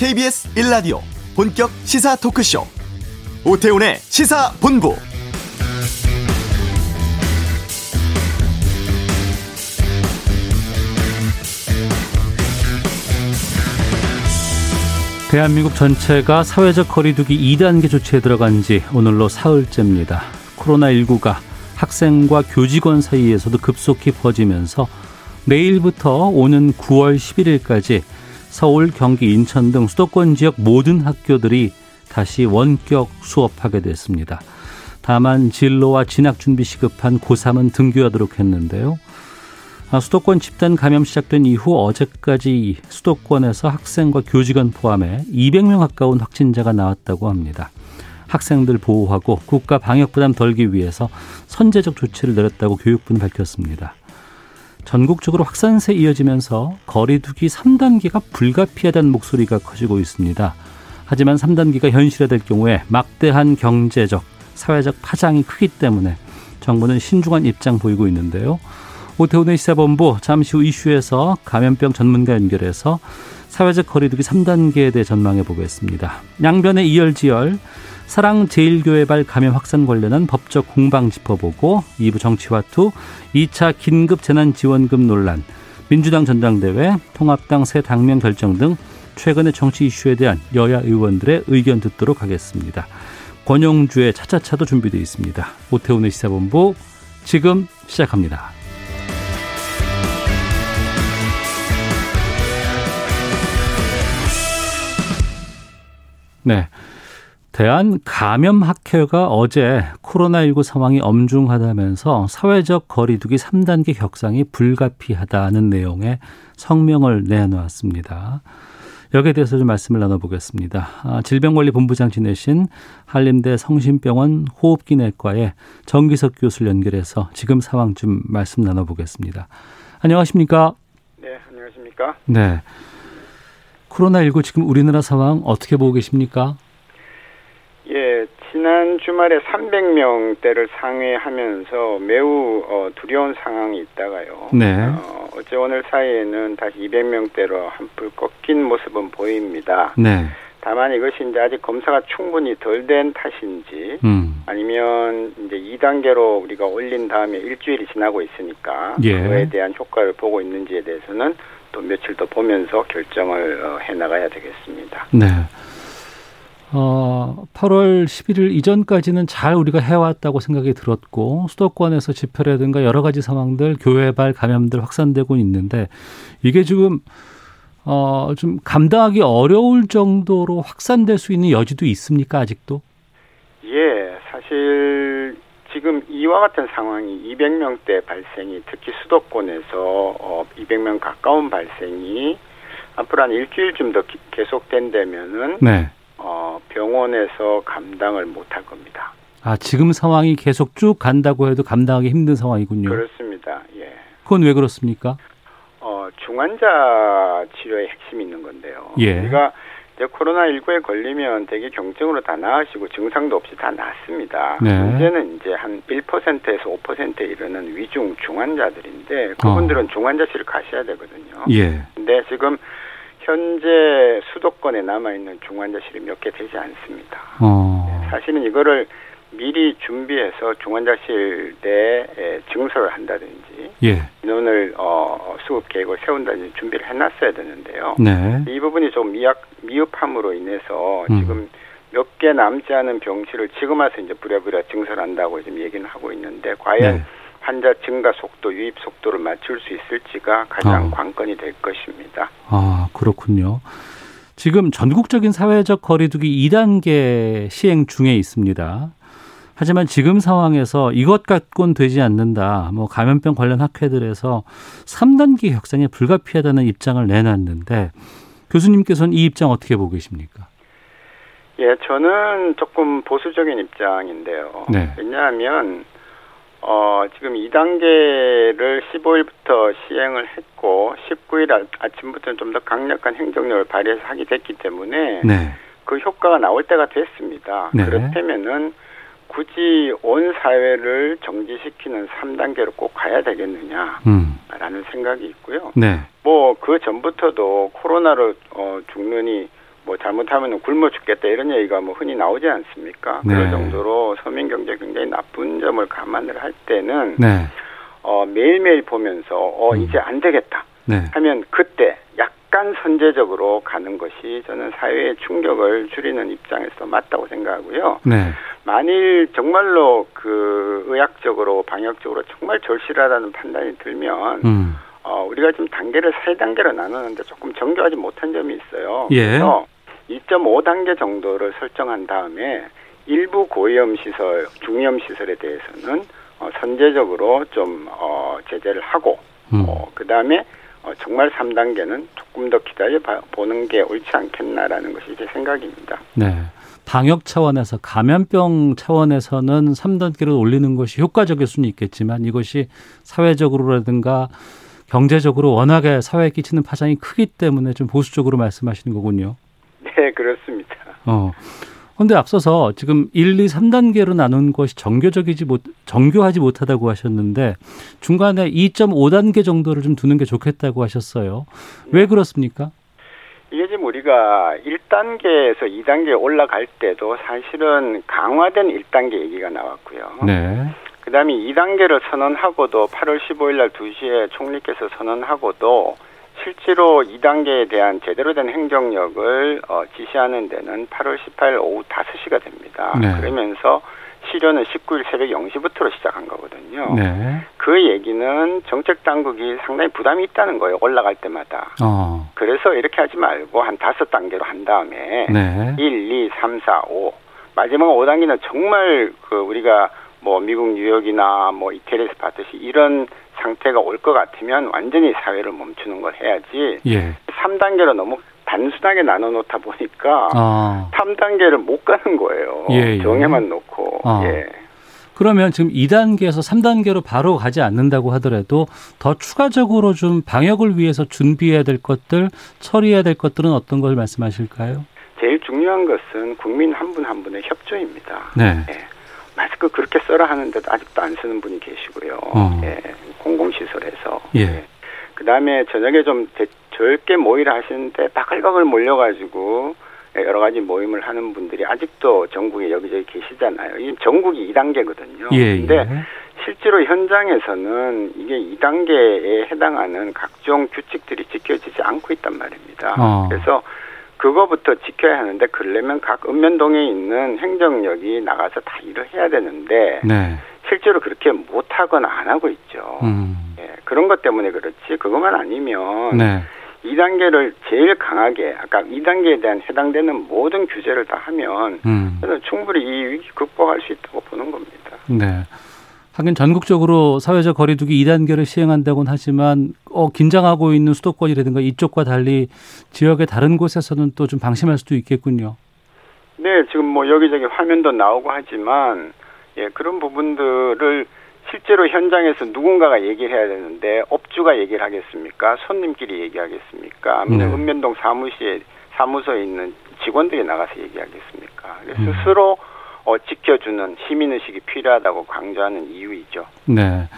KBS 1라디오 본격 시사 토크쇼 오태훈의 시사본부 대한민국 전체가 사회적 거리두기 2단계 조치에 들어간 지 오늘로 사흘째입니다. 코로나19가 학생과 교직원 사이에서도 급속히 퍼지면서 내일부터 오는 9월 11일까지 서울, 경기, 인천 등 수도권 지역 모든 학교들이 다시 원격 수업하게 됐습니다. 다만 진로와 진학 준비 시급한 고3은 등교하도록 했는데요. 아, 수도권 집단 감염 시작된 이후 어제까지 수도권에서 학생과 교직원 포함해 200명 가까운 확진자가 나왔다고 합니다. 학생들 보호하고 국가 방역 부담 덜기 위해서 선제적 조치를 내렸다고 교육부는 밝혔습니다. 전국적으로 확산세 이어지면서 거리두기 3단계가 불가피하다는 목소리가 커지고 있습니다. 하지만 3단계가 현실화될 경우에 막대한 경제적, 사회적 파장이 크기 때문에 정부는 신중한 입장 보이고 있는데요. 오태훈의 시사본부 잠시 후 이슈에서 감염병 전문가 연결해서 사회적 거리두기 3단계에 대해 전망해 보겠습니다. 양변의 이열지열 사랑제일교회발 감염 확산 관련한 법적 공방 짚어보고 2부 정치화투 2차 긴급 재난지원금 논란 민주당 전당대회 통합당 새 당명 결정 등 최근의 정치 이슈에 대한 여야 의원들의 의견 듣도록 하겠습니다. 권영주의 차차차도 준비되어 있습니다. 오태훈의 시사본부 지금 시작합니다. 네. 대한 감염학회가 어제 코로나19 상황이 엄중하다면서 사회적 거리두기 3단계 격상이 불가피하다는 내용의 성명을 내놓았습니다. 여기에 대해서 좀 말씀을 나눠보겠습니다. 아, 질병관리본부장 지내신 한림대 성심병원 호흡기내과의 정기석 교수를 연결해서 지금 상황 좀 말씀 나눠보겠습니다. 안녕하십니까? 네, 안녕하십니까? 네. 코로나19 지금 우리나라 상황 어떻게 보고 계십니까? 예, 지난 주말에 300명대를 상회하면서 매우 어, 두려운 상황이 있다가요. 네. 어, 어제 오늘 사이에는 다시 200명대로 한풀 꺾인 모습은 보입니다. 네. 다만 이것이 이제 아직 검사가 충분히 덜 된 탓인지 음. 아니면 이제 2단계로 우리가 올린 다음에 일주일이 지나고 있으니까 예. 그거에 대한 효과를 보고 있는지에 대해서는 또 며칠 더 보면서 결정을 어, 해 나가야 되겠습니다. 네. 어, 8월 11일 이전까지는 잘 우리가 해왔다고 생각이 들었고 수도권에서 집회라든가 여러 가지 상황들 교회발 감염들 확산되고 있는데 이게 지금 어, 좀 감당하기 어려울 정도로 확산될 수 있는 여지도 있습니까 아직도? 예, 사실 지금 이와 같은 상황이 200명대 발생이 특히 수도권에서 어, 200명 가까운 발생이 앞으로 한 일주일쯤 더 계속된다면은 네. 어, 병원에서 감당을 못할 겁니다. 아 지금 상황이 계속 쭉 간다고 해도 감당하기 힘든 상황이군요. 그렇습니다. 예. 그건 왜 그렇습니까? 어, 중환자 치료에 핵심이 있는 건데요. 예. 우리가 이제 코로나 19에 걸리면 되게 경증으로 다 나으시고 증상도 없이 다 낫습니다. 네. 문제는 이제 한 1%에서 5%에 이르는 위중 중환자들인데 그분들은 중환자실을 가셔야 되거든요. 예. 근데 지금 현재 수도권에 남아 있는 중환자실이 몇 개 되지 않습니다. 어. 사실은 이거를 미리 준비해서 중환자실 내에 증설을 한다든지 예. 인원을 어, 수급 계획을 세운다든지 준비를 해놨어야 되는데요. 네. 이 부분이 좀 미약 미흡함으로 인해서 음. 지금 몇 개 남지 않은 병실을 지금 와서 이제 부랴부랴 증설한다고 지금 얘기는 하고 있는데 과연 네. 환자 증가 속도, 유입 속도를 맞출 수 있을지가 가장 어. 관건이 될 것입니다. 아, 그렇군요. 지금 전국적인 사회적 거리두기 2단계 시행 중에 있습니다. 하지만 지금 상황에서 이것 갖고는 되지 않는다. 뭐 감염병 관련 학회들에서 3단계 격상에 불가피하다는 입장을 내놨는데 교수님께서는 이 입장 어떻게 보고 계십니까? 예, 저는 조금 보수적인 입장인데요. 네. 왜냐하면 어, 지금 2단계를 15일부터 시행을 했고 19일 아, 아침부터는 좀 더 강력한 행정력을 발휘해서 하게 됐기 때문에 네. 그 효과가 나올 때가 됐습니다. 네. 그렇다면은 굳이 온 사회를 정지시키는 3단계로 꼭 가야 되겠느냐라는 음. 생각이 있고요. 네. 뭐그 전부터도 코로나로 어, 죽느니 뭐 잘못하면 굶어 죽겠다 이런 얘기가 뭐 흔히 나오지 않습니까? 네. 그럴 정도로 서민 경제 굉장히 나쁜 점을 감안을 할 때는 네. 어, 매일매일 보면서 어 음. 이제 안 되겠다 네. 하면 그때 약간 선제적으로 가는 것이 저는 사회의 충격을 줄이는 입장에서 맞다고 생각하고요. 네. 만일 정말로 그 의학적으로 방역적으로 정말 절실하다는 판단이 들면 음. 어, 우리가 지금 단계를 세 단계로 나누는데 조금 정교하지 못한 점이 있어요. 예. 그래서 2.5단계 정도를 설정한 다음에 일부 고위험 시설, 중위험 시설에 대해서는 어, 선제적으로 좀 어, 제재를 하고 음. 어, 그 다음에 어, 정말 3단계는 조금 더 기다려 봐- 보는 게 옳지 않겠나라는 것이 제 생각입니다. 네. 방역 차원에서 감염병 차원에서는 3단계로 올리는 것이 효과적일 수는 있겠지만 이것이 사회적으로라든가 경제적으로 워낙에 사회에 끼치는 파장이 크기 때문에 좀 보수적으로 말씀하시는 거군요. 네, 그렇습니다. 어. 근데 앞서서 지금 1, 2, 3단계로 나눈 것이 정교적이지 못, 정교하지 못하다고 하셨는데 중간에 2.5단계 정도를 좀 두는 게 좋겠다고 하셨어요. 왜 그렇습니까? 이게 지금 우리가 1단계에서 2단계에 올라갈 때도 사실은 강화된 1단계 얘기가 나왔고요. 네. 그 다음에 2단계를 선언하고도 8월 15일 날 2시에 총리께서 선언하고도 실제로 2단계에 대한 제대로 된 행정력을 어, 지시하는 데는 8월 18일 오후 5시가 됩니다. 네. 그러면서 실효는 19일 새벽 0시부터로 시작한 거거든요. 네. 그 얘기는 정책 당국이 상당히 부담이 있다는 거예요. 올라갈 때마다. 어. 그래서 이렇게 하지 말고 한 다섯 단계로 한 다음에 네. 1, 2, 3, 4, 5 마지막 5단계는 정말 그 우리가 뭐 미국 뉴욕이나 뭐 이태리에서 봤듯이 이런 상태가 올 것 같으면 완전히 사회를 멈추는 걸 해야지 예. 3단계로 너무 단순하게 나눠 놓다 보니까 아. 3단계를 못 가는 거예요. 예, 예. 정해만 놓고. 아. 예. 그러면 지금 2단계에서 3단계로 바로 가지 않는다고 하더라도 더 추가적으로 좀 방역을 위해서 준비해야 될 것들, 처리해야 될 것들은 어떤 걸 말씀하실까요? 제일 중요한 것은 국민 한 분한 분의 협조입니다. 네. 예. 마스크 그렇게 써라 하는데도 아직도 안 쓰는 분이 계시고요. 어. 예. 공공시설에서. 예. 그 다음에 저녁에 좀 대- 적게 모이를 하시는데 바글바글 몰려가지고 여러 가지 모임을 하는 분들이 아직도 전국에 여기저기 계시잖아요. 이 전국이 2단계거든요. 예. 근데 예. 실제로 현장에서는 이게 2단계에 해당하는 각종 규칙들이 지켜지지 않고 있단 말입니다. 어. 그래서 그거부터 지켜야 하는데 그러려면 각 읍면동에 있는 행정력이 나가서 다 일을 해야 되는데 네. 실제로 그렇게 못하거나 안 하고 있죠. 음. 예, 그런 것 때문에 그렇지 그것만 아니면 네. 2단계를 제일 강하게 아까 2단계에 대한 해당되는 모든 규제를 다 하면 음. 저는 충분히 이 위기 극복할 수 있다고 보는 겁니다. 네. 하긴 전국적으로 사회적 거리두기 2단계를 시행한다고는 하지만 어, 긴장하고 있는 수도권이라든가 이쪽과 달리 지역의 다른 곳에서는 또 좀 방심할 수도 있겠군요. 네, 지금 뭐 여기저기 화면도 나오고 하지만 예, 그런 부분들을 실제로 현장에서 누군가가 얘기를 해야 되는데 업주가 얘기를 하겠습니까? 손님끼리 얘기하겠습니까? 아니면 네. 읍면동 사무실에 사무소에 있는 직원들이 나가서 얘기하겠습니까? 음. 스스로 어, 지켜주는 시민의식이 필요하다고 강조하는 이유이죠. 네.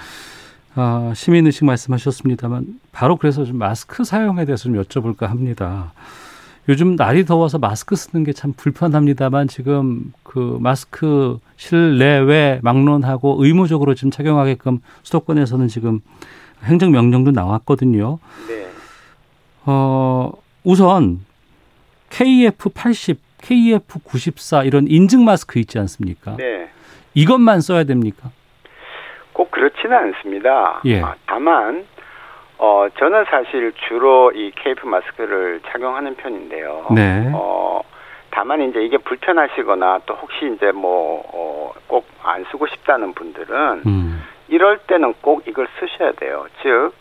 아, 시민의식 말씀하셨습니다만 바로 그래서 좀 마스크 사용에 대해서 좀 여쭤볼까 합니다. 요즘 날이 더워서 마스크 쓰는 게 참 불편합니다만 지금 그 마스크 실내외 막론하고 의무적으로 지금 착용하게끔 수도권에서는 지금 행정 명령도 나왔거든요. 네. 어, 우선 KF80, KF94 이런 인증 마스크 있지 않습니까? 네. 이것만 써야 됩니까? 꼭 그렇지는 않습니다. 예. 아, 다만 어 저는 사실 주로 이 케이프 마스크를 착용하는 편인데요. 네. 어 다만 이제 이게 불편하시거나 또 혹시 이제 뭐꼭 안 쓰고 싶다는 분들은 음. 이럴 때는 꼭 이걸 쓰셔야 돼요. 즉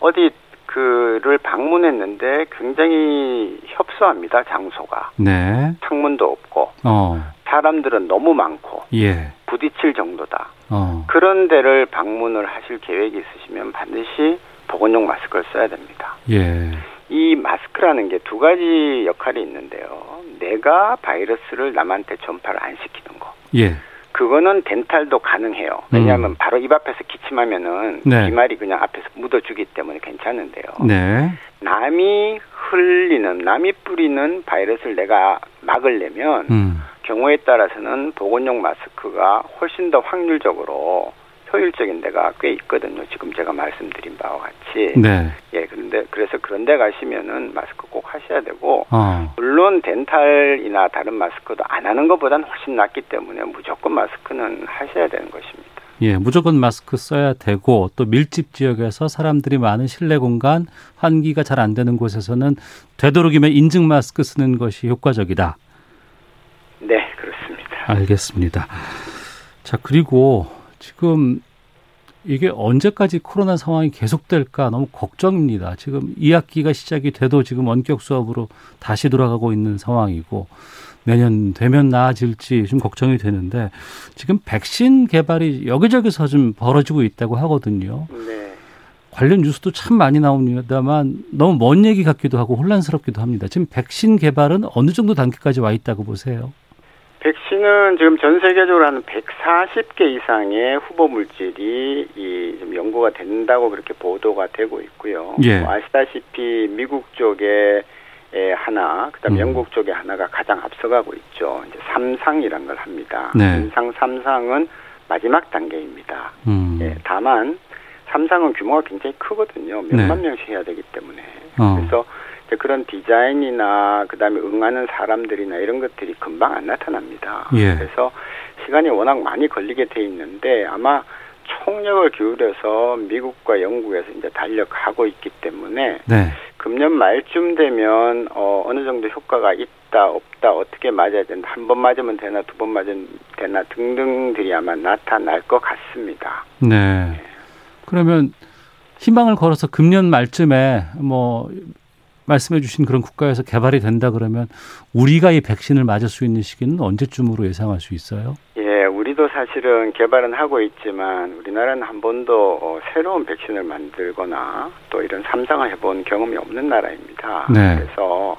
어디 그를 방문했는데 굉장히 협소합니다. 장소가 네. 창문도 없고 어. 사람들은 너무 많고 예. 부딪힐 정도다. 어. 그런 데를 방문을 하실 계획이 있으시면 반드시 보건용 마스크를 써야 됩니다. 예. 이 마스크라는 게 두 가지 역할이 있는데요. 내가 바이러스를 남한테 전파를 안 시키는 거. 예. 그거는 덴탈도 가능해요. 왜냐하면 바로 입 앞에서 기침하면은 네. 비말이 그냥 앞에서 묻어주기 때문에 괜찮은데요. 네. 남이 흘리는 남이 뿌리는 바이러스를 내가 막으려면 음. 경우에 따라서는 보건용 마스크가 훨씬 더 확률적으로 효율적인 데가 꽤 있거든요. 지금 제가 말씀드린 바와 같이. 네. 예, 그런데 그래서 그런 데 가시면은 마스크 꼭 하셔야 되고 어. 물론 덴탈이나 다른 마스크도 안 하는 것보다는 훨씬 낫기 때문에 무조건 마스크는 하셔야 되는 것입니다. 예, 무조건 마스크 써야 되고 또 밀집 지역에서 사람들이 많은 실내 공간, 환기가 잘 안 되는 곳에서는 되도록이면 인증 마스크 쓰는 것이 효과적이다. 네, 그렇습니다. 알겠습니다. 자, 그리고 지금 이게 언제까지 코로나 상황이 계속될까 너무 걱정입니다. 지금 2학기가 시작이 돼도 지금 원격 수업으로 다시 돌아가고 있는 상황이고 내년 되면 나아질지 좀 걱정이 되는데 지금 백신 개발이 여기저기서 좀 벌어지고 있다고 하거든요. 네. 관련 뉴스도 참 많이 나옵니다만 너무 먼 얘기 같기도 하고 혼란스럽기도 합니다. 지금 백신 개발은 어느 정도 단계까지 와 있다고 보세요? 백신은 지금 전 세계적으로 한 140개 이상의 후보 물질이 이좀 연구가 된다고 그렇게 보도가 되고 있고요. 예. 뭐 아시다시피 미국 쪽에 에 하나, 그다음 에 음. 영국 쪽에 하나가 가장 앞서가고 있죠. 이제 삼상이란 걸 합니다. 네. 임상 삼상은 마지막 단계입니다. 음. 예, 다만 삼상은 규모가 굉장히 크거든요. 몇만 네. 명씩 해야 되기 때문에. 어. 그래서 그런 디자인이나 그다음에 응하는 사람들이나 이런 것들이 금방 안 나타납니다. 예. 그래서 시간이 워낙 많이 걸리게 돼 있는데 아마 총력을 기울여서 미국과 영국에서 이제 달력하고 있기 때문에 네. 금년 말쯤 되면 어, 어느 정도 효과가 있다 없다 어떻게 맞아야 된다 한 번 맞으면 되나 두 번 맞으면 되나 등등들이 아마 나타날 것 같습니다. 네. 그러면 희망을 걸어서 금년 말쯤에 뭐 말씀해 주신 그런 국가에서 개발이 된다 그러면 우리가 이 백신을 맞을 수 있는 시기는 언제쯤으로 예상할 수 있어요? 예, 우리도 사실은 개발은 하고 있지만 우리나라는 한 번도 어, 새로운 백신을 만들거나 또 이런 삼상을 해본 경험이 없는 나라입니다. 네. 그래서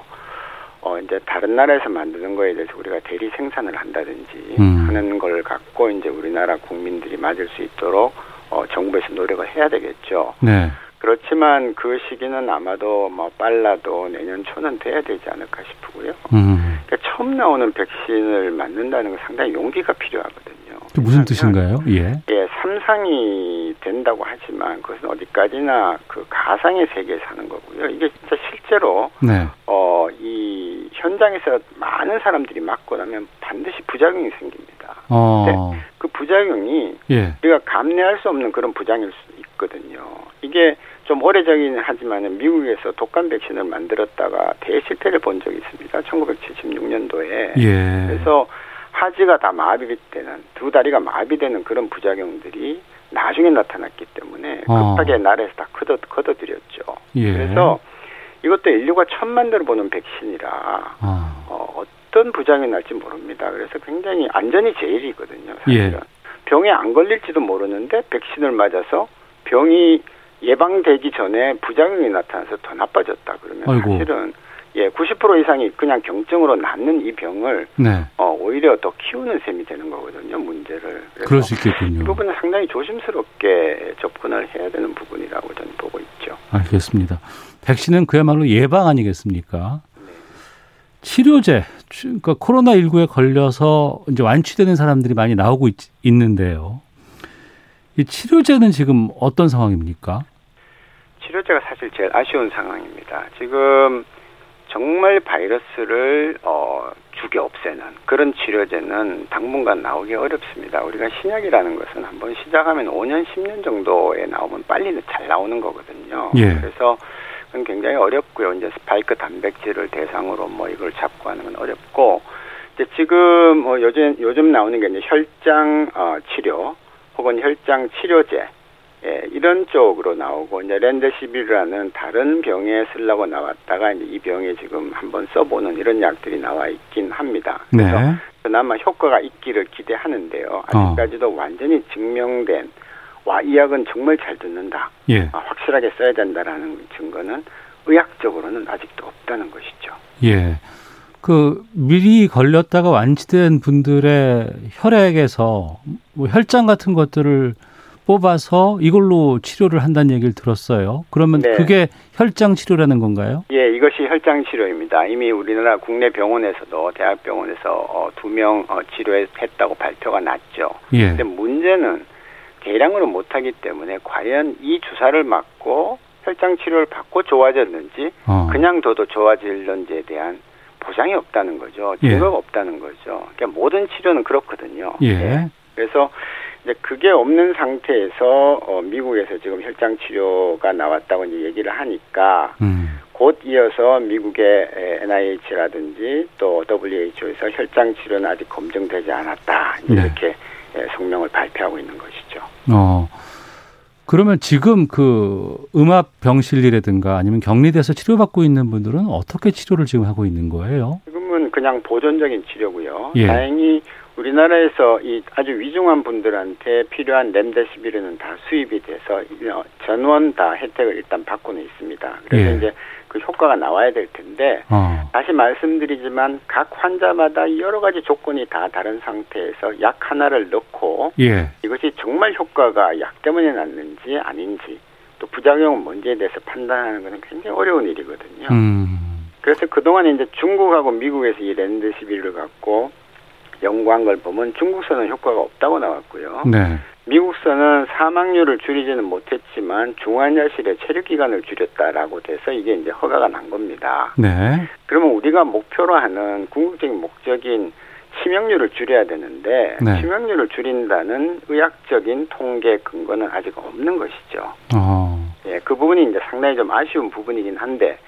어 이제 다른 나라에서 만드는 거에 대해서 우리가 대리 생산을 한다든지 음. 하는 걸 갖고 이제 우리나라 국민들이 맞을 수 있도록 어 정부에서 노력을 해야 되겠죠. 네. 그렇지만 그 시기는 아마도 뭐 빨라도 내년 초는 돼야 되지 않을까 싶고요. 음. 그러니까 처음 나오는 백신을 맞는다는 건 상당히 용기가 필요하거든요. 그 무슨 뜻인가요? 예. 예, 삼상이 된다고 하지만 그것은 어디까지나 그 가상의 세계에 사는 거고요. 이게 진짜 실제로 네. 어, 이 현장에서 많은 사람들이 맞고 나면 반드시 부작용이 생깁니다. 어. 그 부작용이 예. 우리가 감내할 수 없는 그런 부작용일 수 있거든요. 이게 좀 오래전이긴 하지만 미국에서 독감 백신을 만들었다가 대실패를 본 적이 있습니다. 1976년도에. 예. 그래서 하지가 다 마비되는 두 다리가 마비되는 그런 부작용들이 나중에 나타났기 때문에 어. 급하게 나라에서 다 걷어 걷어들였죠. 예. 그래서 이것도 인류가 처음 만들어 보는 백신이라 아. 어, 어 떤 부작용이 날지 모릅니다. 그래서 굉장히 안전이 제일이거든요. 사실은 예. 병에 안 걸릴지도 모르는데 백신을 맞아서 병이 예방되기 전에 부작용이 나타나서 더 나빠졌다 그러면 아이고. 사실은 예, 90% 이상이 그냥 경증으로 낫는 이 병을 네. 어, 오히려 더 키우는 셈이 되는 거거든요, 문제를. 그럴 수이 있겠군요. 부분은 상당히 조심스럽게 접근을 해야 되는 부분이라고 저는 보고 있죠. 알겠습니다. 백신은 그야말로 예방 아니겠습니까? 치료제, 치- 그러니까 코로나 19에 걸려서 이제 완치되는 사람들이 많이 나오고 있, 있는데요. 이 치료제는 지금 어떤 상황입니까? 치료제가 사실 제일 아쉬운 상황입니다. 지금 정말 바이러스를 어, 죽여 없애는 그런 치료제는 당분간 나오기 어렵습니다. 우리가 신약이라는 것은 한번 시작하면 5년, 10년 정도에 나오면 빨리 잘 나오는 거거든요. 예. 그래서 그건 굉장히 어렵고요. 이제 스파이크 단백질을 대상으로 뭐 이걸 잡고 하는 건 어렵고 이제 지금 뭐 요즘 요즘 나오는 게 이제 혈장 어, 치료 혹은 혈장 치료제 예, 이런 쪽으로 나오고 이제 렌데시비르라는 다른 병에 쓰려고 나왔다가 이제 이 병에 지금 한번 써보는 이런 약들이 나와 있긴 합니다. 네. 그래서 그나마 효과가 있기를 기대하는데요. 아직까지도 완전히 증명된 와 이 약은 정말 잘 듣는다, 예. 아, 확실하게 써야 된다라는 증거는 의학적으로는 아직도 없다는 것이죠. 예. 그 미리 걸렸다가 완치된 분들의 혈액에서 뭐 혈장 같은 것들을 뽑아서 이걸로 치료를 한다는 얘기를 들었어요. 그러면 네. 그게 혈장 치료라는 건가요? 예, 이것이 혈장 치료입니다. 이미 우리나라 국내 병원에서도 대학병원에서 어, 두명 어, 치료했다고 발표가 났죠. 예. 근데 문제는 대량으로 못하기 때문에 과연 이 주사를 맞고 혈장 치료를 받고 좋아졌는지 어. 그냥 둬도 좋아질는지에 대한 보장이 없다는 거죠. 예. 증거가 없다는 거죠. 그러니까 모든 치료는 그렇거든요. 예. 그래서 이제 그게 없는 상태에서 어, 미국에서 지금 혈장 치료가 나왔다고 이제 얘기를 하니까 음. 곧 이어서 미국의 NIH라든지 또 WHO에서 혈장 치료는 아직 검증되지 않았다 네. 이렇게 예, 성명을 발표하고 있는 것이죠. 어. 그러면 지금 그 음압 병실이라든가 아니면 격리돼서 치료받고 있는 분들은 어떻게 치료를 지금 하고 있는 거예요? 지금은 그냥 보존적인 치료고요. 예. 다행히 우리나라에서 이 아주 위중한 분들한테 필요한 렘데시비르는 다 수입이 돼서 어, 전원 다 혜택을 일단 받고는 있습니다. 그래서 예. 이제 그 효과가 나와야 될 텐데 어. 다시 말씀드리지만 각 환자마다 여러 가지 조건이 다 다른 상태에서 약 하나를 넣고 예. 이것이 정말 효과가 약 때문에 났는지 아닌지 또 부작용은 뭔지에 대해서 판단하는 것은 굉장히 어려운 일이거든요. 음. 그래서 그동안 이제 중국하고 미국에서 이 렌드시비를 갖고 연구한 걸 보면 중국서는 효과가 없다고 나왔고요. 네. 미국서는 사망률을 줄이지는 못했지만 중환자실의 체류 기간을 줄였다라고 돼서 이게 이제 허가가 난 겁니다. 네. 그러면 우리가 목표로 하는 궁극적인 목적인 치명률을 줄여야 되는데 네. 치명률을 줄인다는 의학적인 통계 근거는 아직 없는 것이죠. 어. 예, 그 부분이 이제 상당히 좀 아쉬운 부분이긴 한데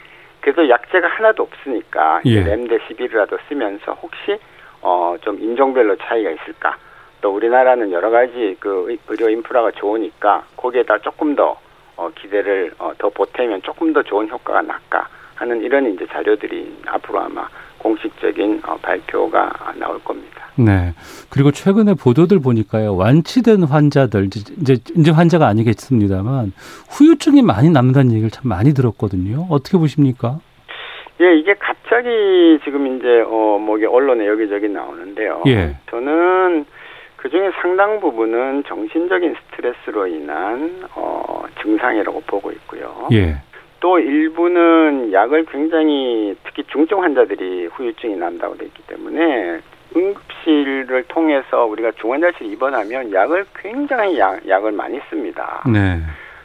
그래도 약제가 하나도 없으니까 예. 렘데시비르라도 쓰면서 혹시 어 좀 인종별로 차이가 있을까? 또 우리나라는 여러 가지 그 의- 의료 인프라가 좋으니까 거기에다 조금 더 어, 기대를 어, 더 보태면 조금 더 좋은 효과가 날까 하는 이런 이제 자료들이 앞으로 아마 공식적인 어, 발표가 나올 겁니다. 네. 그리고 최근에 보도들 보니까요. 완치된 환자들 이제 이제 환자가 아니겠습니다만 후유증이 많이 남는다는 얘기를 참 많이 들었거든요. 어떻게 보십니까? 예, 이게 갑자기 지금 이제 어뭐 이게 언론에 여기저기 나오는데요. 예. 저는 그 중에 상당 부분은 정신적인 스트레스로 인한 어 증상이라고 보고 있고요. 예. 또 일부는 약을 굉장히 특히 중증 환자들이 후유증이 난다고 돼 있기 때문에 응급실을 통해서 우리가 중환자실 입원하면 약을 굉장히 약, 약을 많이 씁니다. 네.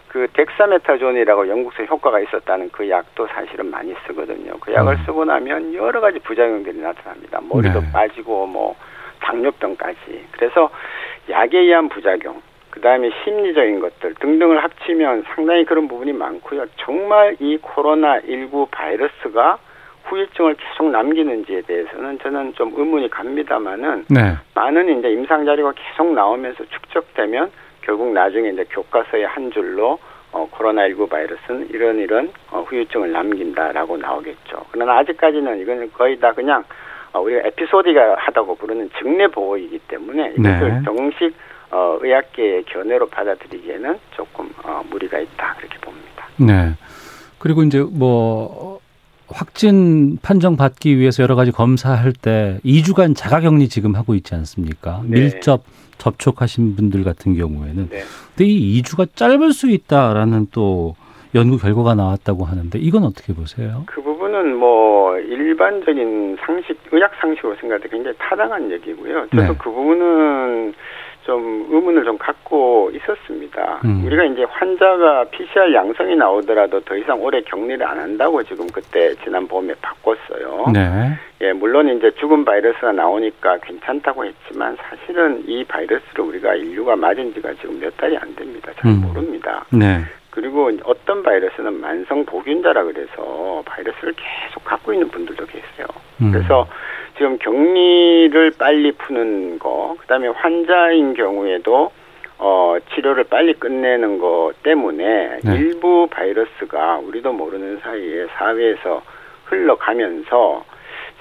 그 덱사메타존이라고 영국에서 효과가 있었다는 그 약도 사실은 많이 쓰거든요. 그 약을 음. 쓰고 나면 여러 가지 부작용들이 나타납니다. 머리도 네. 빠지고 뭐 당뇨병까지. 그래서 약에 의한 부작용, 그 다음에 심리적인 것들 등등을 합치면 상당히 그런 부분이 많고요. 정말 이 코로나 19 바이러스가 후유증을 계속 남기는지에 대해서는 저는 좀 의문이 갑니다만은 네. 많은 이제 임상 자료가 계속 나오면서 축적되면 결국 나중에 이제 교과서의 한 줄로 어, 코로나19 바이러스는 이런 이런 어, 후유증을 남긴다라고 나오겠죠. 그러나 아직까지는 이거는 거의 다 그냥 어, 우리가 에피소디가 하다고 부르는 증례 보호이기 때문에 이것을 네. 정식 어, 의학계의 견해로 받아들이기에는 조금 어, 무리가 있다 그렇게 봅니다. 네. 그리고 이제 뭐 확진 판정 받기 위해서 여러 가지 검사할 때 2주간 자가격리 지금 하고 있지 않습니까? 네. 밀접 접촉하신 분들 같은 경우에는 네. 근데 이 2주가 짧을 수 있다라는 또 연구 결과가 나왔다고 하는데 이건 어떻게 보세요? 그 부분은 뭐 일반적인 상식, 의학 상식으로 생각할 때 굉장히 타당한 얘기고요. 저도 네. 그 부분은 좀 의문을 좀 갖고 있었습니다. 음. 우리가 이제 환자가 PCR 양성이 나오더라도 더 이상 오래 격리를 안 한다고 지금 그때 지난 봄에 바꿨어요. 네. 예, 물론 이제 죽은 바이러스가 나오니까 괜찮다고 했지만 사실은 이 바이러스를 우리가 인류가 맞은 지가 지금 몇 달이 안 됩니다. 잘 음. 모릅니다. 네. 그리고 어떤 바이러스는 만성 보균자라 그래서 바이러스를 계속 갖고 있는 분들도 계세요. 음. 그래서 지금 격리를 빨리 푸는 거, 그다음에 환자인 경우에도 어 치료를 빨리 끝내는 것 때문에 네. 일부 바이러스가 우리도 모르는 사이에 사회에서 흘러가면서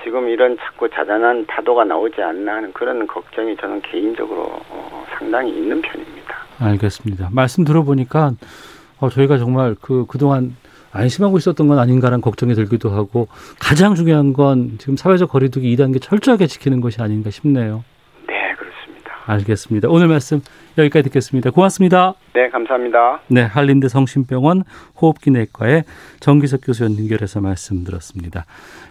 지금 이런 자꾸 자잘한 파도가 나오지 않나 하는 그런 걱정이 저는 개인적으로 어, 상당히 있는 편입니다. 알겠습니다. 말씀 들어보니까 어, 저희가 정말 그 그동안 안심하고 있었던 건 아닌가라는 걱정이 들기도 하고 가장 중요한 건 지금 사회적 거리두기 2단계 철저하게 지키는 것이 아닌가 싶네요. 네, 그렇습니다. 알겠습니다. 오늘 말씀 여기까지 듣겠습니다. 고맙습니다. 네, 감사합니다. 네, 한림대 성심병원 호흡기내과의 정기석 교수 연결해서 말씀 들었습니다.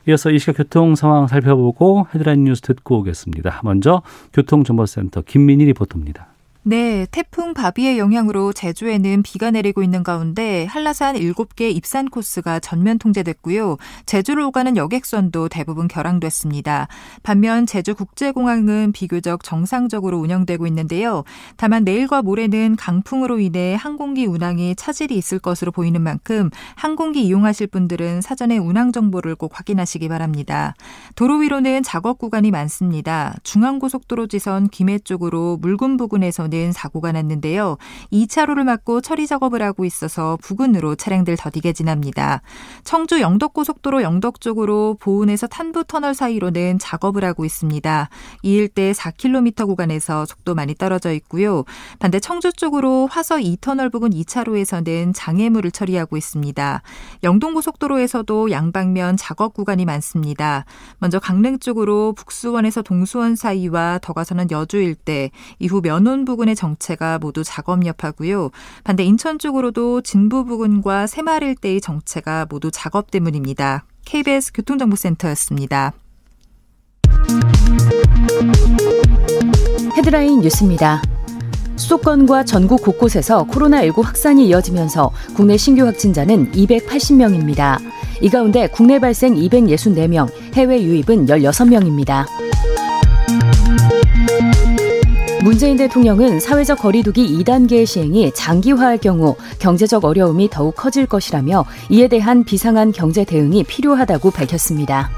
이어서 이 시각 교통 상황 살펴보고 헤드라인 뉴스 듣고 오겠습니다. 먼저 교통정보센터 김민희 리포터입니다. 네, 태풍 바비의 영향으로 제주에는 비가 내리고 있는 가운데 한라산 7개 입산 코스가 전면 통제됐고요. 제주를 오가는 여객선도 대부분 결항됐습니다. 반면 제주국제공항은 비교적 정상적으로 운영되고 있는데요. 다만 내일과 모레는 강풍으로 인해 항공기 운항에 차질이 있을 것으로 보이는 만큼 항공기 이용하실 분들은 사전에 운항 정보를 꼭 확인하시기 바랍니다. 도로 위로는 작업 구간이 많습니다. 중앙고속도로 지선 김해 쪽으로 물군 부근에서 는 있는 사고가 났는데요. 2차로를 막고 처리 작업을 하고 있어서 부근으로 차량들 더디게 지납니다. 청주 영덕고속도로 영덕 쪽으로 보은에서 탄부 터널 사이로 는 작업을 하고 있습니다. 이 일대 4km 구간에서 속도 많이 떨어져 있고요. 반대 청주 쪽으로 화서 2터널 부근 2차로에서는 장애물을 처리하고 있습니다. 영동고속도로에서도 양방면 작업 구간이 많습니다. 먼저 강릉 쪽으로 북수원에서 동수원 사이와 더 가서는 여주 일대, 이후 면원 부근 부근의 정체가 모두 작업 여파고요. 반대 인천 쪽으로도 진부 부근과 새마을 일대의 정체가 모두 작업 때문입니다. KBS 교통정보센터였습니다. 헤드라인 뉴스입니다. 수도권과 전국 곳곳에서 코로나19 확산이 이어지면서 국내 신규 확진자는 280명입니다. 이 가운데 국내 발생 264명, 해외 유입은 16명입니다. 문재인 대통령은 사회적 거리두기 2단계의 시행이 장기화할 경우 경제적 어려움이 더욱 커질 것이라며 이에 대한 비상한 경제 대응이 필요하다고 밝혔습니다.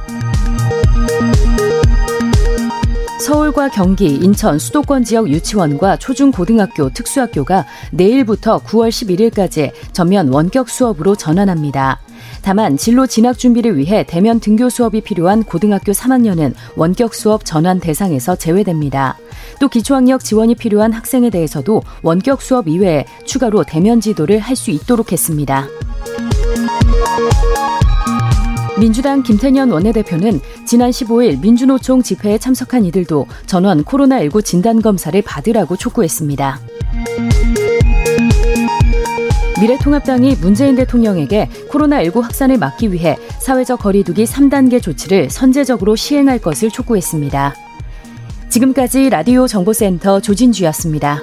서울과 경기, 인천, 수도권 지역 유치원과 초중고등학교, 특수학교가 내일부터 9월 11일까지 전면 원격 수업으로 전환합니다. 다만 진로 진학 준비를 위해 대면 등교 수업이 필요한 고등학교 3학년은 원격 수업 전환 대상에서 제외됩니다. 또 기초학력 지원이 필요한 학생에 대해서도 원격 수업 이외에 추가로 대면 지도를 할 수 있도록 했습니다. 민주당 김태년 원내대표는 지난 15일 민주노총 집회에 참석한 이들도 전원 코로나19 진단검사를 받으라고 촉구했습니다. 미래통합당이 문재인 대통령에게 코로나19 확산을 막기 위해 사회적 거리두기 3단계 조치를 선제적으로 시행할 것을 촉구했습니다. 지금까지 라디오 정보센터 조진주였습니다.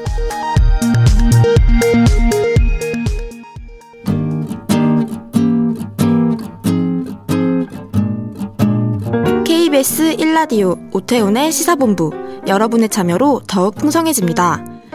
KBS 1라디오 오태훈의 시사본부 여러분의 참여로 더욱 풍성해집니다.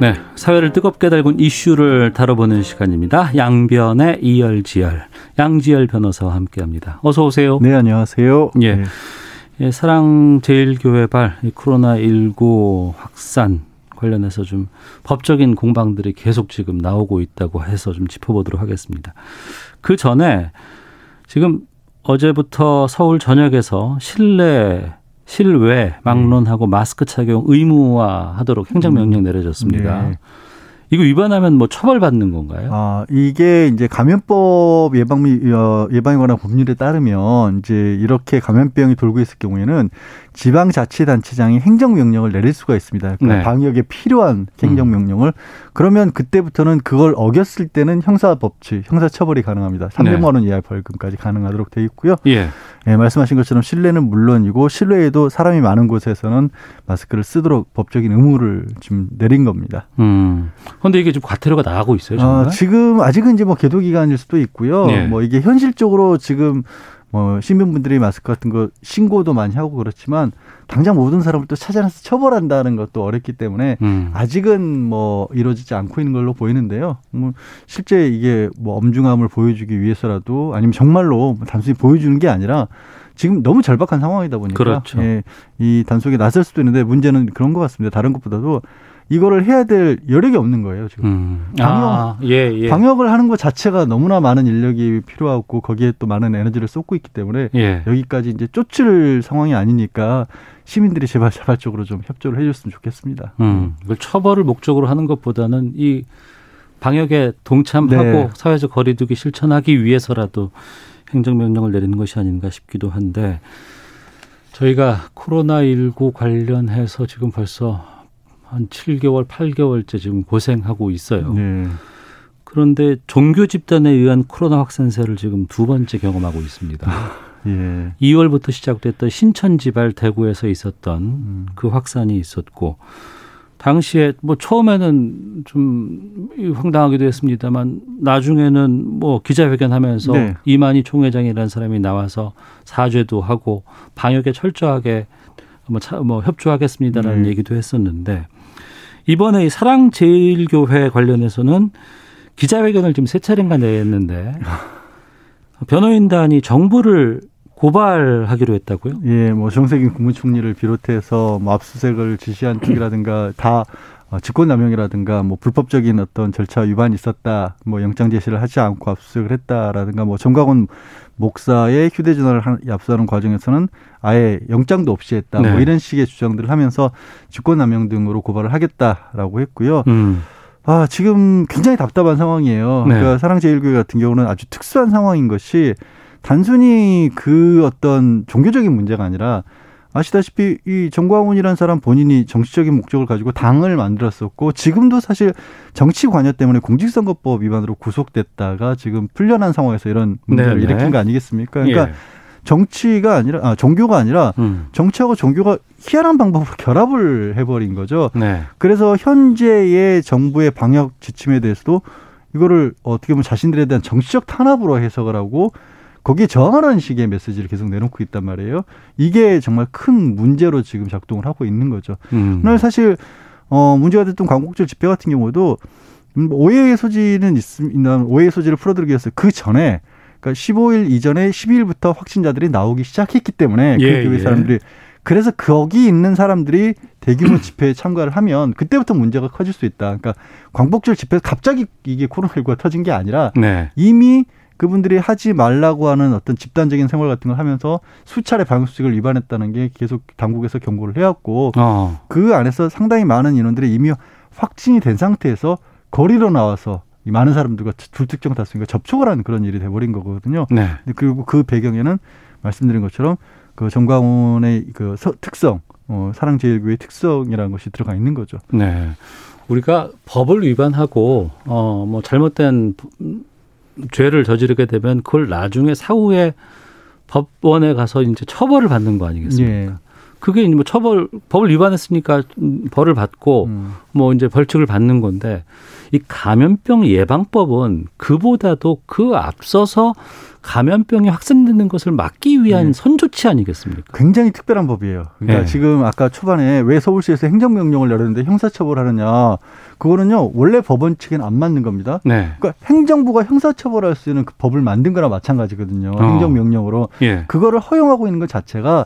네, 사회를 뜨겁게 달군 이슈를 다뤄보는 시간입니다. 양변의 이열지열, 양지열 변호사와 함께합니다. 어서 오세요. 네, 안녕하세요. 예, 네. 예 사랑제일교회 발 코로나 19 확산 관련해서 좀 법적인 공방들이 계속 지금 나오고 있다고 해서 좀 짚어보도록 하겠습니다. 그 전에 지금 어제부터 서울 전역에서 실내 실외 막론하고 마스크 착용 의무화하도록 행정명령 음. 내려졌습니다. 네. 이거 위반하면 뭐 처벌받는 건가요? 아, 이게 이제 감염법 예방 및 어, 예방에 관한 법률에 따르면 이제 이렇게 감염병이 돌고 있을 경우에는 지방자치단체장이 행정명령을 내릴 수가 있습니다. 그러니까 네. 방역에 필요한 행정명령을 음. 그러면 그때부터는 그걸 어겼을 때는 형사법칙, 형사처벌이 가능합니다. 300만 원 이하의 벌금까지 가능하도록 되어 있고요. 예. 예, 말씀하신 것처럼 실내는 물론이고 실내에도 사람이 많은 곳에서는 마스크를 쓰도록 법적인 의무를 지금 내린 겁니다. 음. 그런데 이게 좀 과태료가 나가고 있어요, 정말? 어, 지금 아직은 이제 뭐 계도 기간일 수도 있고요. 예. 뭐 이게 현실적으로 지금 뭐 시민분들이 마스크 같은 거 신고도 많이 하고 그렇지만 당장 모든 사람을 또 찾아내서 처벌한다는 것도 어렵기 때문에 음. 아직은 뭐 이루어지지 않고 있는 걸로 보이는데요. 뭐 실제 이게 뭐 엄중함을 보여주기 위해서라도 아니면 정말로 단순히 보여주는 게 아니라 지금 너무 절박한 상황이다 보니까 그렇죠. 예, 이 단속에 나설 수도 있는데 문제는 그런 것 같습니다. 다른 것보다도 이거를 해야 될 여력이 없는 거예요 지금. 음. 방역, 아, 예, 예. 방역을 하는 것 자체가 너무나 많은 인력이 필요하고 거기에 또 많은 에너지를 쏟고 있기 때문에 예. 여기까지 이제 쫓을 상황이 아니니까 시민들이 제발 자발적으로 좀 협조를 해줬으면 좋겠습니다. 음. 이걸 처벌을 목적으로 하는 것보다는 이 방역에 동참하고 네. 사회적 거리두기 실천하기 위해서라도 행정명령을 내리는 것이 아닌가 싶기도 한데 저희가 코로나19 관련해서 지금 벌써 한 7개월, 8개월째 지금 고생하고 있어요. 네. 그런데 종교 집단에 의한 코로나 확산세를 지금 두 번째 경험하고 있습니다. 예. 2월부터 시작됐던 신천지발 대구에서 있었던 음. 그 확산이 있었고 당시에 뭐 처음에는 좀 황당하기도 했습니다만 나중에는 뭐 기자회견하면서 네. 이만희 총회장이라는 사람이 나와서 사죄도 하고 방역에 철저하게 뭐, 차, 뭐 협조하겠습니다라는 네. 얘기도 했었는데 이번에 이 사랑제일교회 관련해서는 기자회견을 지금 세 차례인가 냈는데 변호인단이 정부를 고발하기로 했다고요? 예, 뭐 정세균 국무총리를 비롯해서 뭐 압수수색을 지시한 쪽이라든가 다 어, 직권남용이라든가 뭐 불법적인 어떤 절차 위반이 있었다, 뭐 영장 제시를 하지 않고 압수수색을 했다라든가 뭐 정광훈 목사의 휴대전화를 압수하는 과정에서는 아예 영장도 없이 했다, 뭐 네. 뭐 이런 식의 주장들을 하면서 직권남용 등으로 고발을 하겠다라고 했고요. 음. 아 지금 굉장히 답답한 상황이에요. 네. 그러니까 사랑제일교회 같은 경우는 아주 특수한 상황인 것이 단순히 그 어떤 종교적인 문제가 아니라 아시다시피 이 정광훈이라는 사람 본인이 정치적인 목적을 가지고 당을 만들었었고 지금도 사실 정치 관여 때문에 공직선거법 위반으로 구속됐다가 지금 풀려난 상황에서 이런 문제를 네네. 일으킨 거 아니겠습니까? 그러니까 예. 정치가 아니라 아 종교가 아니라 음. 정치하고 종교가 희한한 방법으로 결합을 해버린 거죠. 네. 그래서 현재의 정부의 방역 지침에 대해서도 이거를 어떻게 보면 자신들에 대한 정치적 탄압으로 해석을 하고 거기에 저항하는 식의 메시지를 계속 내놓고 있단 말이에요. 이게 정말 큰 문제로 지금 작동을 하고 있는 거죠. 음. 오늘 사실 어 문제가 됐던 광복절 집회 같은 경우도 음, 오해의 소지는 있습니다. 오해의 소지를 풀어드리기 위해서 그 전에 그러니까 15일 이전에 12일부터 확진자들이 나오기 시작했기 때문에 그 예, 그 교회 예. 사람들이 그래서 거기 있는 사람들이 대규모 집회에 참가를 하면 그때부터 문제가 커질 수 있다. 그러니까 광복절 집회 에서 갑자기 이게 코로나19가 터진 게 아니라 네. 이미 그분들이 하지 말라고 하는 어떤 집단적인 생활 같은 걸 하면서 수차례 방역수칙을 위반했다는 게 계속 당국에서 경고를 해왔고 어. 그 안에서 상당히 많은 인원들이 이미 확진이 된 상태에서 거리로 나와서 이 많은 사람들과 불특정 다수인가 접촉을 하는 그런 일이 돼버린 거거든요. 네. 그리고 그 배경에는 말씀드린 것처럼 그 정광훈의 그 특성, 어, 사랑제일교의 특성이라는 것이 들어가 있는 거죠. 네. 우리가 법을 위반하고 어 뭐 잘못된 죄를 저지르게 되면 그걸 나중에 사후에 법원에 가서 이제 처벌을 받는 거 아니겠습니까? 예. 그게 뭐 처벌 법을 위반했으니까 벌을 받고 음. 뭐 이제 벌칙을 받는 건데 이 감염병 예방법은 그보다도 그 앞서서 감염병이 확산되는 것을 막기 위한 네. 선조치 아니겠습니까? 굉장히 특별한 법이에요. 그러니까 네. 지금 아까 초반에 왜 서울시에서 행정명령을 내렸는데 형사처벌하느냐 그거는요 원래 법원 측에는 안 맞는 겁니다. 네. 그러니까 행정부가 형사처벌할 수 있는 그 법을 만든 거나 마찬가지거든요. 어. 행정명령으로 예. 그거를 허용하고 있는 것 자체가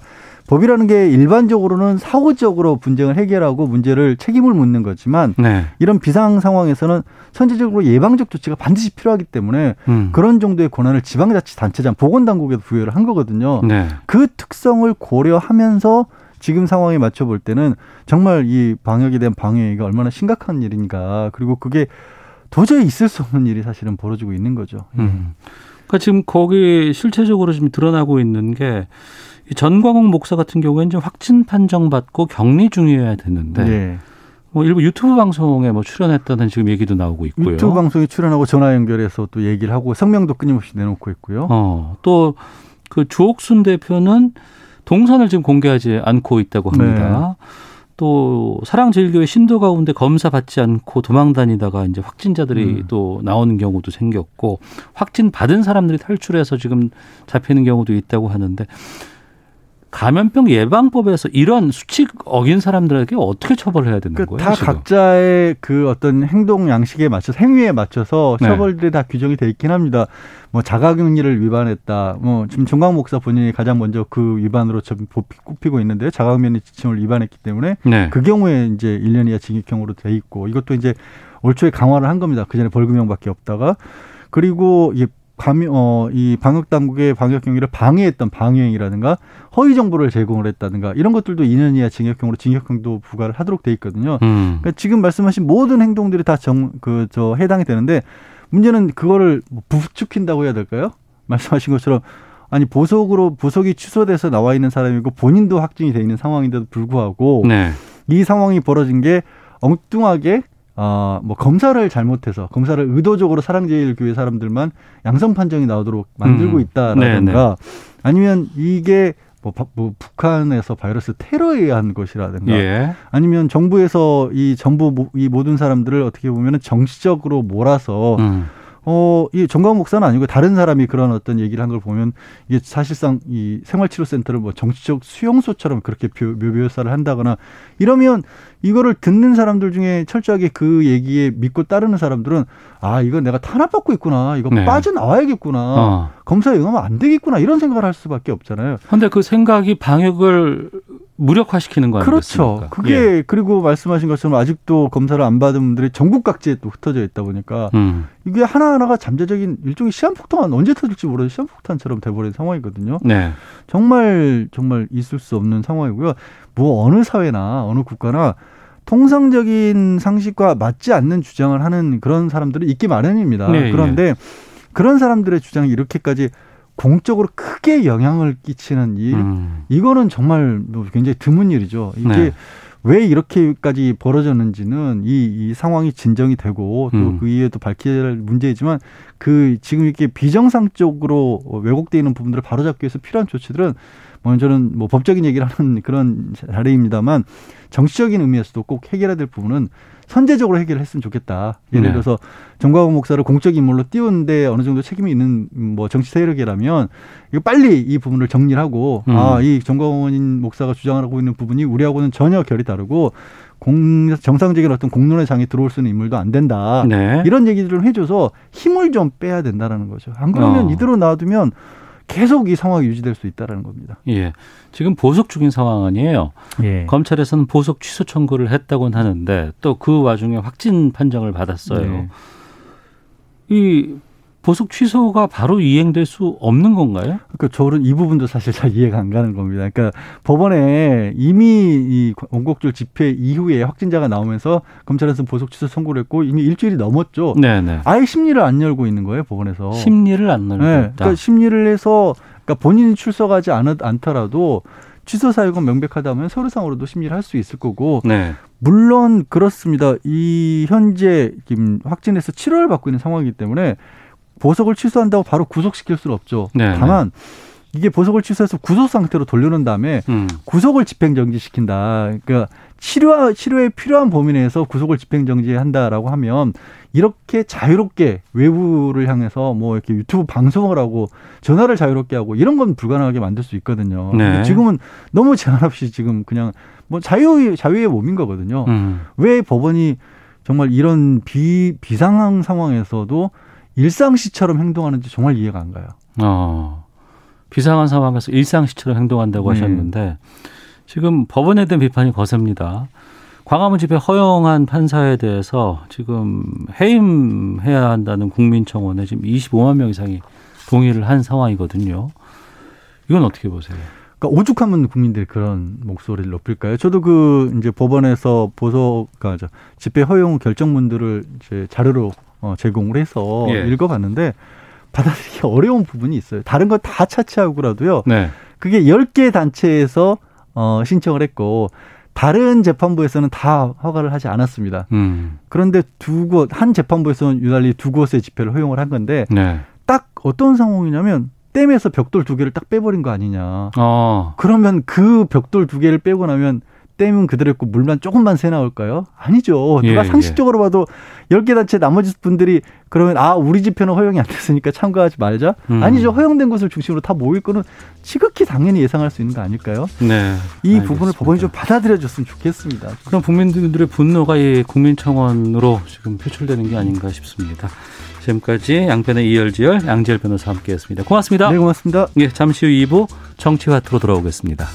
법이라는 게 일반적으로는 사후적으로 분쟁을 해결하고 문제를 책임을 묻는 거지만 네. 이런 비상 상황에서는 선제적으로 예방적 조치가 반드시 필요하기 때문에 음. 그런 정도의 권한을 지방자치단체장 보건당국에도 부여를 한 거거든요. 네. 그 특성을 고려하면서 지금 상황에 맞춰 볼 때는 정말 이 방역에 대한 방해가 얼마나 심각한 일인가 그리고 그게 도저히 있을 수 없는 일이 사실은 벌어지고 있는 거죠. 음. 그러니까 지금 거기 실체적으로 지금 드러나고 있는 게 전광욱 목사 같은 경우에는 좀 확진 판정받고 격리 중이어야 되는데 네. 뭐 일부 유튜브 방송에 뭐 출연했다는 지금 얘기도 나오고 있고요. 유튜브 방송에 출연하고 전화 연결해서 또 얘기를 하고 성명도 끊임없이 내놓고 있고요. 어, 또 그 주옥순 대표는 동선을 지금 공개하지 않고 있다고 합니다. 네. 또 사랑제일교회 신도 가운데 검사 받지 않고 도망 다니다가 이제 확진자들이 음. 또 나오는 경우도 생겼고 확진 받은 사람들이 탈출해서 지금 잡히는 경우도 있다고 하는데 감염병 예방법에서 이런 수칙 어긴 사람들에게 어떻게 처벌해야 되는 그러니까 거예요? 다 지금? 각자의 그 어떤 행동 양식에 맞춰 서 행위에 맞춰서 네. 처벌들이 다 규정이 돼 있긴 합니다. 뭐 자가격리를 위반했다. 뭐 지금 정강 목사 본인이 가장 먼저 그 위반으로 좀 뽑히- 꼽히고 있는데요. 자가격리 지침을 위반했기 때문에 네. 그 경우에 이제 1년 이하 징역형으로 돼 있고 이것도 이제 올 초에 강화를 한 겁니다. 그 전에 벌금형밖에 없다가 그리고 이 감염 어이 방역 당국의 방역 경위를 방해했던 방해행위라든가 허위 정보를 제공을 했다든가 이런 것들도 2년 이하 징역형으로 징역형도 부과를 하도록 돼 있거든요. 음. 그러니까 지금 말씀하신 모든 행동들이 다 정 그 저 해당이 되는데 문제는 그거를 뭐 부추긴다고 해야 될까요? 말씀하신 것처럼 아니 보석으로 보석이 취소돼서 나와 있는 사람이고 본인도 확진이 돼 있는 상황인데도 불구하고 네. 이 상황이 벌어진 게 엉뚱하게 어, 뭐 검사를 잘못해서 검사를 의도적으로 사랑제일교회 사람들만 양성 판정이 나오도록 만들고 음. 있다라든가 아니면 이게 뭐, 바- 뭐 북한에서 바이러스 테러에 의한 것이라든가 예. 아니면 정부에서 이 전부 모- 이 모든 사람들을 어떻게 보면은 정치적으로 몰아서 음. 어, 이 정광 목사는 아니고 다른 사람이 그런 어떤 얘기를 한 걸 보면 이게 사실상 이 생활치료센터를 뭐 정치적 수용소처럼 그렇게 묘, 묘사를 한다거나 이러면 이거를 듣는 사람들 중에 철저하게 그 얘기에 믿고 따르는 사람들은 아, 이거 내가 탄압받고 있구나. 이거 네. 빠져나와야겠구나. 어. 검사에 응하면 안 되겠구나. 이런 생각을 할 수밖에 없잖아요. 근데 그 생각이 방역을 무력화시키는 거 그렇죠. 아니겠습니까? 그게 예. 그리고 말씀하신 것처럼 아직도 검사를 안 받은 분들이 전국 각지에 또 흩어져 있다 보니까 음. 이게 하나하나가 잠재적인 일종의 시한폭탄 언제 터질지 모르는 시한폭탄처럼 돼버린 상황이거든요. 네. 정말 정말 있을 수 없는 상황이고요. 뭐 어느 사회나 어느 국가나 통상적인 상식과 맞지 않는 주장을 하는 그런 사람들이 있기 마련입니다. 네, 그런데 그런 사람들의 주장이 이렇게까지 공적으로 크게 영향을 끼치는 일, 음. 이거는 정말 뭐 굉장히 드문 일이죠. 이게 네. 왜 이렇게까지 벌어졌는지는 이, 이 상황이 진정이 되고 또 음. 그 이후에도 밝혀야 할 문제이지만 그 지금 이렇게 비정상적으로 왜곡되어 있는 부분들을 바로잡기 위해서 필요한 조치들은 먼저는 뭐 법적인 얘기를 하는 그런 자리입니다만 정치적인 의미에서도 꼭 해결해야 될 부분은 선제적으로 해결을 했으면 좋겠다. 예를 네. 들어서 정광훈 목사를 공적 인물로 띄우는데 어느 정도 책임이 있는 뭐 정치 세력이라면 이거 빨리 이 부분을 정리를 하고 음. 아, 이 정광훈 목사가 주장하고 있는 부분이 우리하고는 전혀 결이 다르고 공, 정상적인 어떤 공론의 장에 들어올 수 있는 인물도 안 된다. 네. 이런 얘기들을 해줘서 힘을 좀 빼야 된다라는 거죠. 안 그러면 어. 이대로 놔두면 계속 이 상황이 유지될 수 있다라는 겁니다. 예. 지금 보석 중인 상황 아니에요. 예. 검찰에서는 보석 취소 청구를 했다고는 하는데 또 그 와중에 확진 판정을 받았어요. 네. 이 보석 취소가 바로 이행될 수 없는 건가요? 그러니까 저는 이 부분도 사실 잘 이해가 안 가는 겁니다. 그러니까 법원에 이미 이 원곡절 집회 이후에 확진자가 나오면서 검찰에서 보석 취소 선고를 했고 이미 일주일이 넘었죠. 네네. 아예 심리를 안 열고 있는 거예요, 법원에서. 심리를 안 네, 넓혔다. 그러니까 심리를 해서 그러니까 본인이 출석하지 않, 않더라도 취소 사유가 명백하다면 서류상으로도 심리를 할 수 있을 거고 네. 물론 그렇습니다. 이 현재 지금 확진해서 치료를 받고 있는 상황이기 때문에 보석을 취소한다고 바로 구속시킬 수는 없죠. 네, 다만 이게 보석을 취소해서 구속 상태로 돌려놓은 다음에 음. 구속을 집행정지시킨다. 그러니까 치료 치료에 필요한 범위 내에서 구속을 집행정지한다라고 하면 이렇게 자유롭게 외부를 향해서 뭐 이렇게 유튜브 방송을 하고 전화를 자유롭게 하고 이런 건 불가능하게 만들 수 있거든요. 네. 지금은 너무 제한 없이 지금 그냥 뭐 자유 자유의 몸인 거거든요. 음. 왜 법원이 정말 이런 비 비상황 상황에서도 일상시처럼 행동하는지 정말 이해가 안 가요. 어. 비상한 상황에서 일상시처럼 행동한다고 네. 하셨는데 지금 법원에 대한 비판이 거셉니다. 광화문 집회 허용한 판사에 대해서 지금 해임해야 한다는 국민청원에 지금 25만 명 이상이 동의를 한 상황이거든요. 이건 어떻게 보세요? 그러니까 오죽하면 국민들이 그런 목소리를 높일까요? 저도 그 이제 법원에서 보석, 그러니까 저 집회 허용 결정문들을 이제 자료로 어, 제공을 해서 예. 읽어봤는데 받아들이기 어려운 부분이 있어요. 다른 거다 차치하고라도요. 네. 그게 10개 단체에서 어, 신청을 했고 다른 재판부에서는 다 허가를 하지 않았습니다. 음. 그런데 두 곳, 한 재판부에서는 유달리 두 곳의 집회를 허용을 한 건데 네. 딱 어떤 상황이냐면 댐에서 벽돌 두 개를 딱 빼버린 거 아니냐. 어. 그러면 그 벽돌 두 개를 빼고 나면 댐은 그대로 있고 물만 조금만 새 나올까요? 아니죠. 누가 예, 상식적으로 봐도 10개 단체 나머지 분들이 그러면 아, 우리 집회는 허용이 안 됐으니까 참가하지 말자? 음. 아니죠. 허용된 것을 중심으로 다 모일 거는 지극히 당연히 예상할 수 있는 거 아닐까요? 네. 이 알겠습니다. 부분을 법원이 좀 받아들여 줬으면 좋겠습니다. 그럼 국민들의 분노가 이 국민청원으로 지금 표출되는 게 아닌가 싶습니다. 지금까지 양편의 이열지열 양지열 변호사 함께했습니다. 고맙습니다. 네, 고맙습니다. 예, 잠시 후 2부 정치화투로 돌아오겠습니다.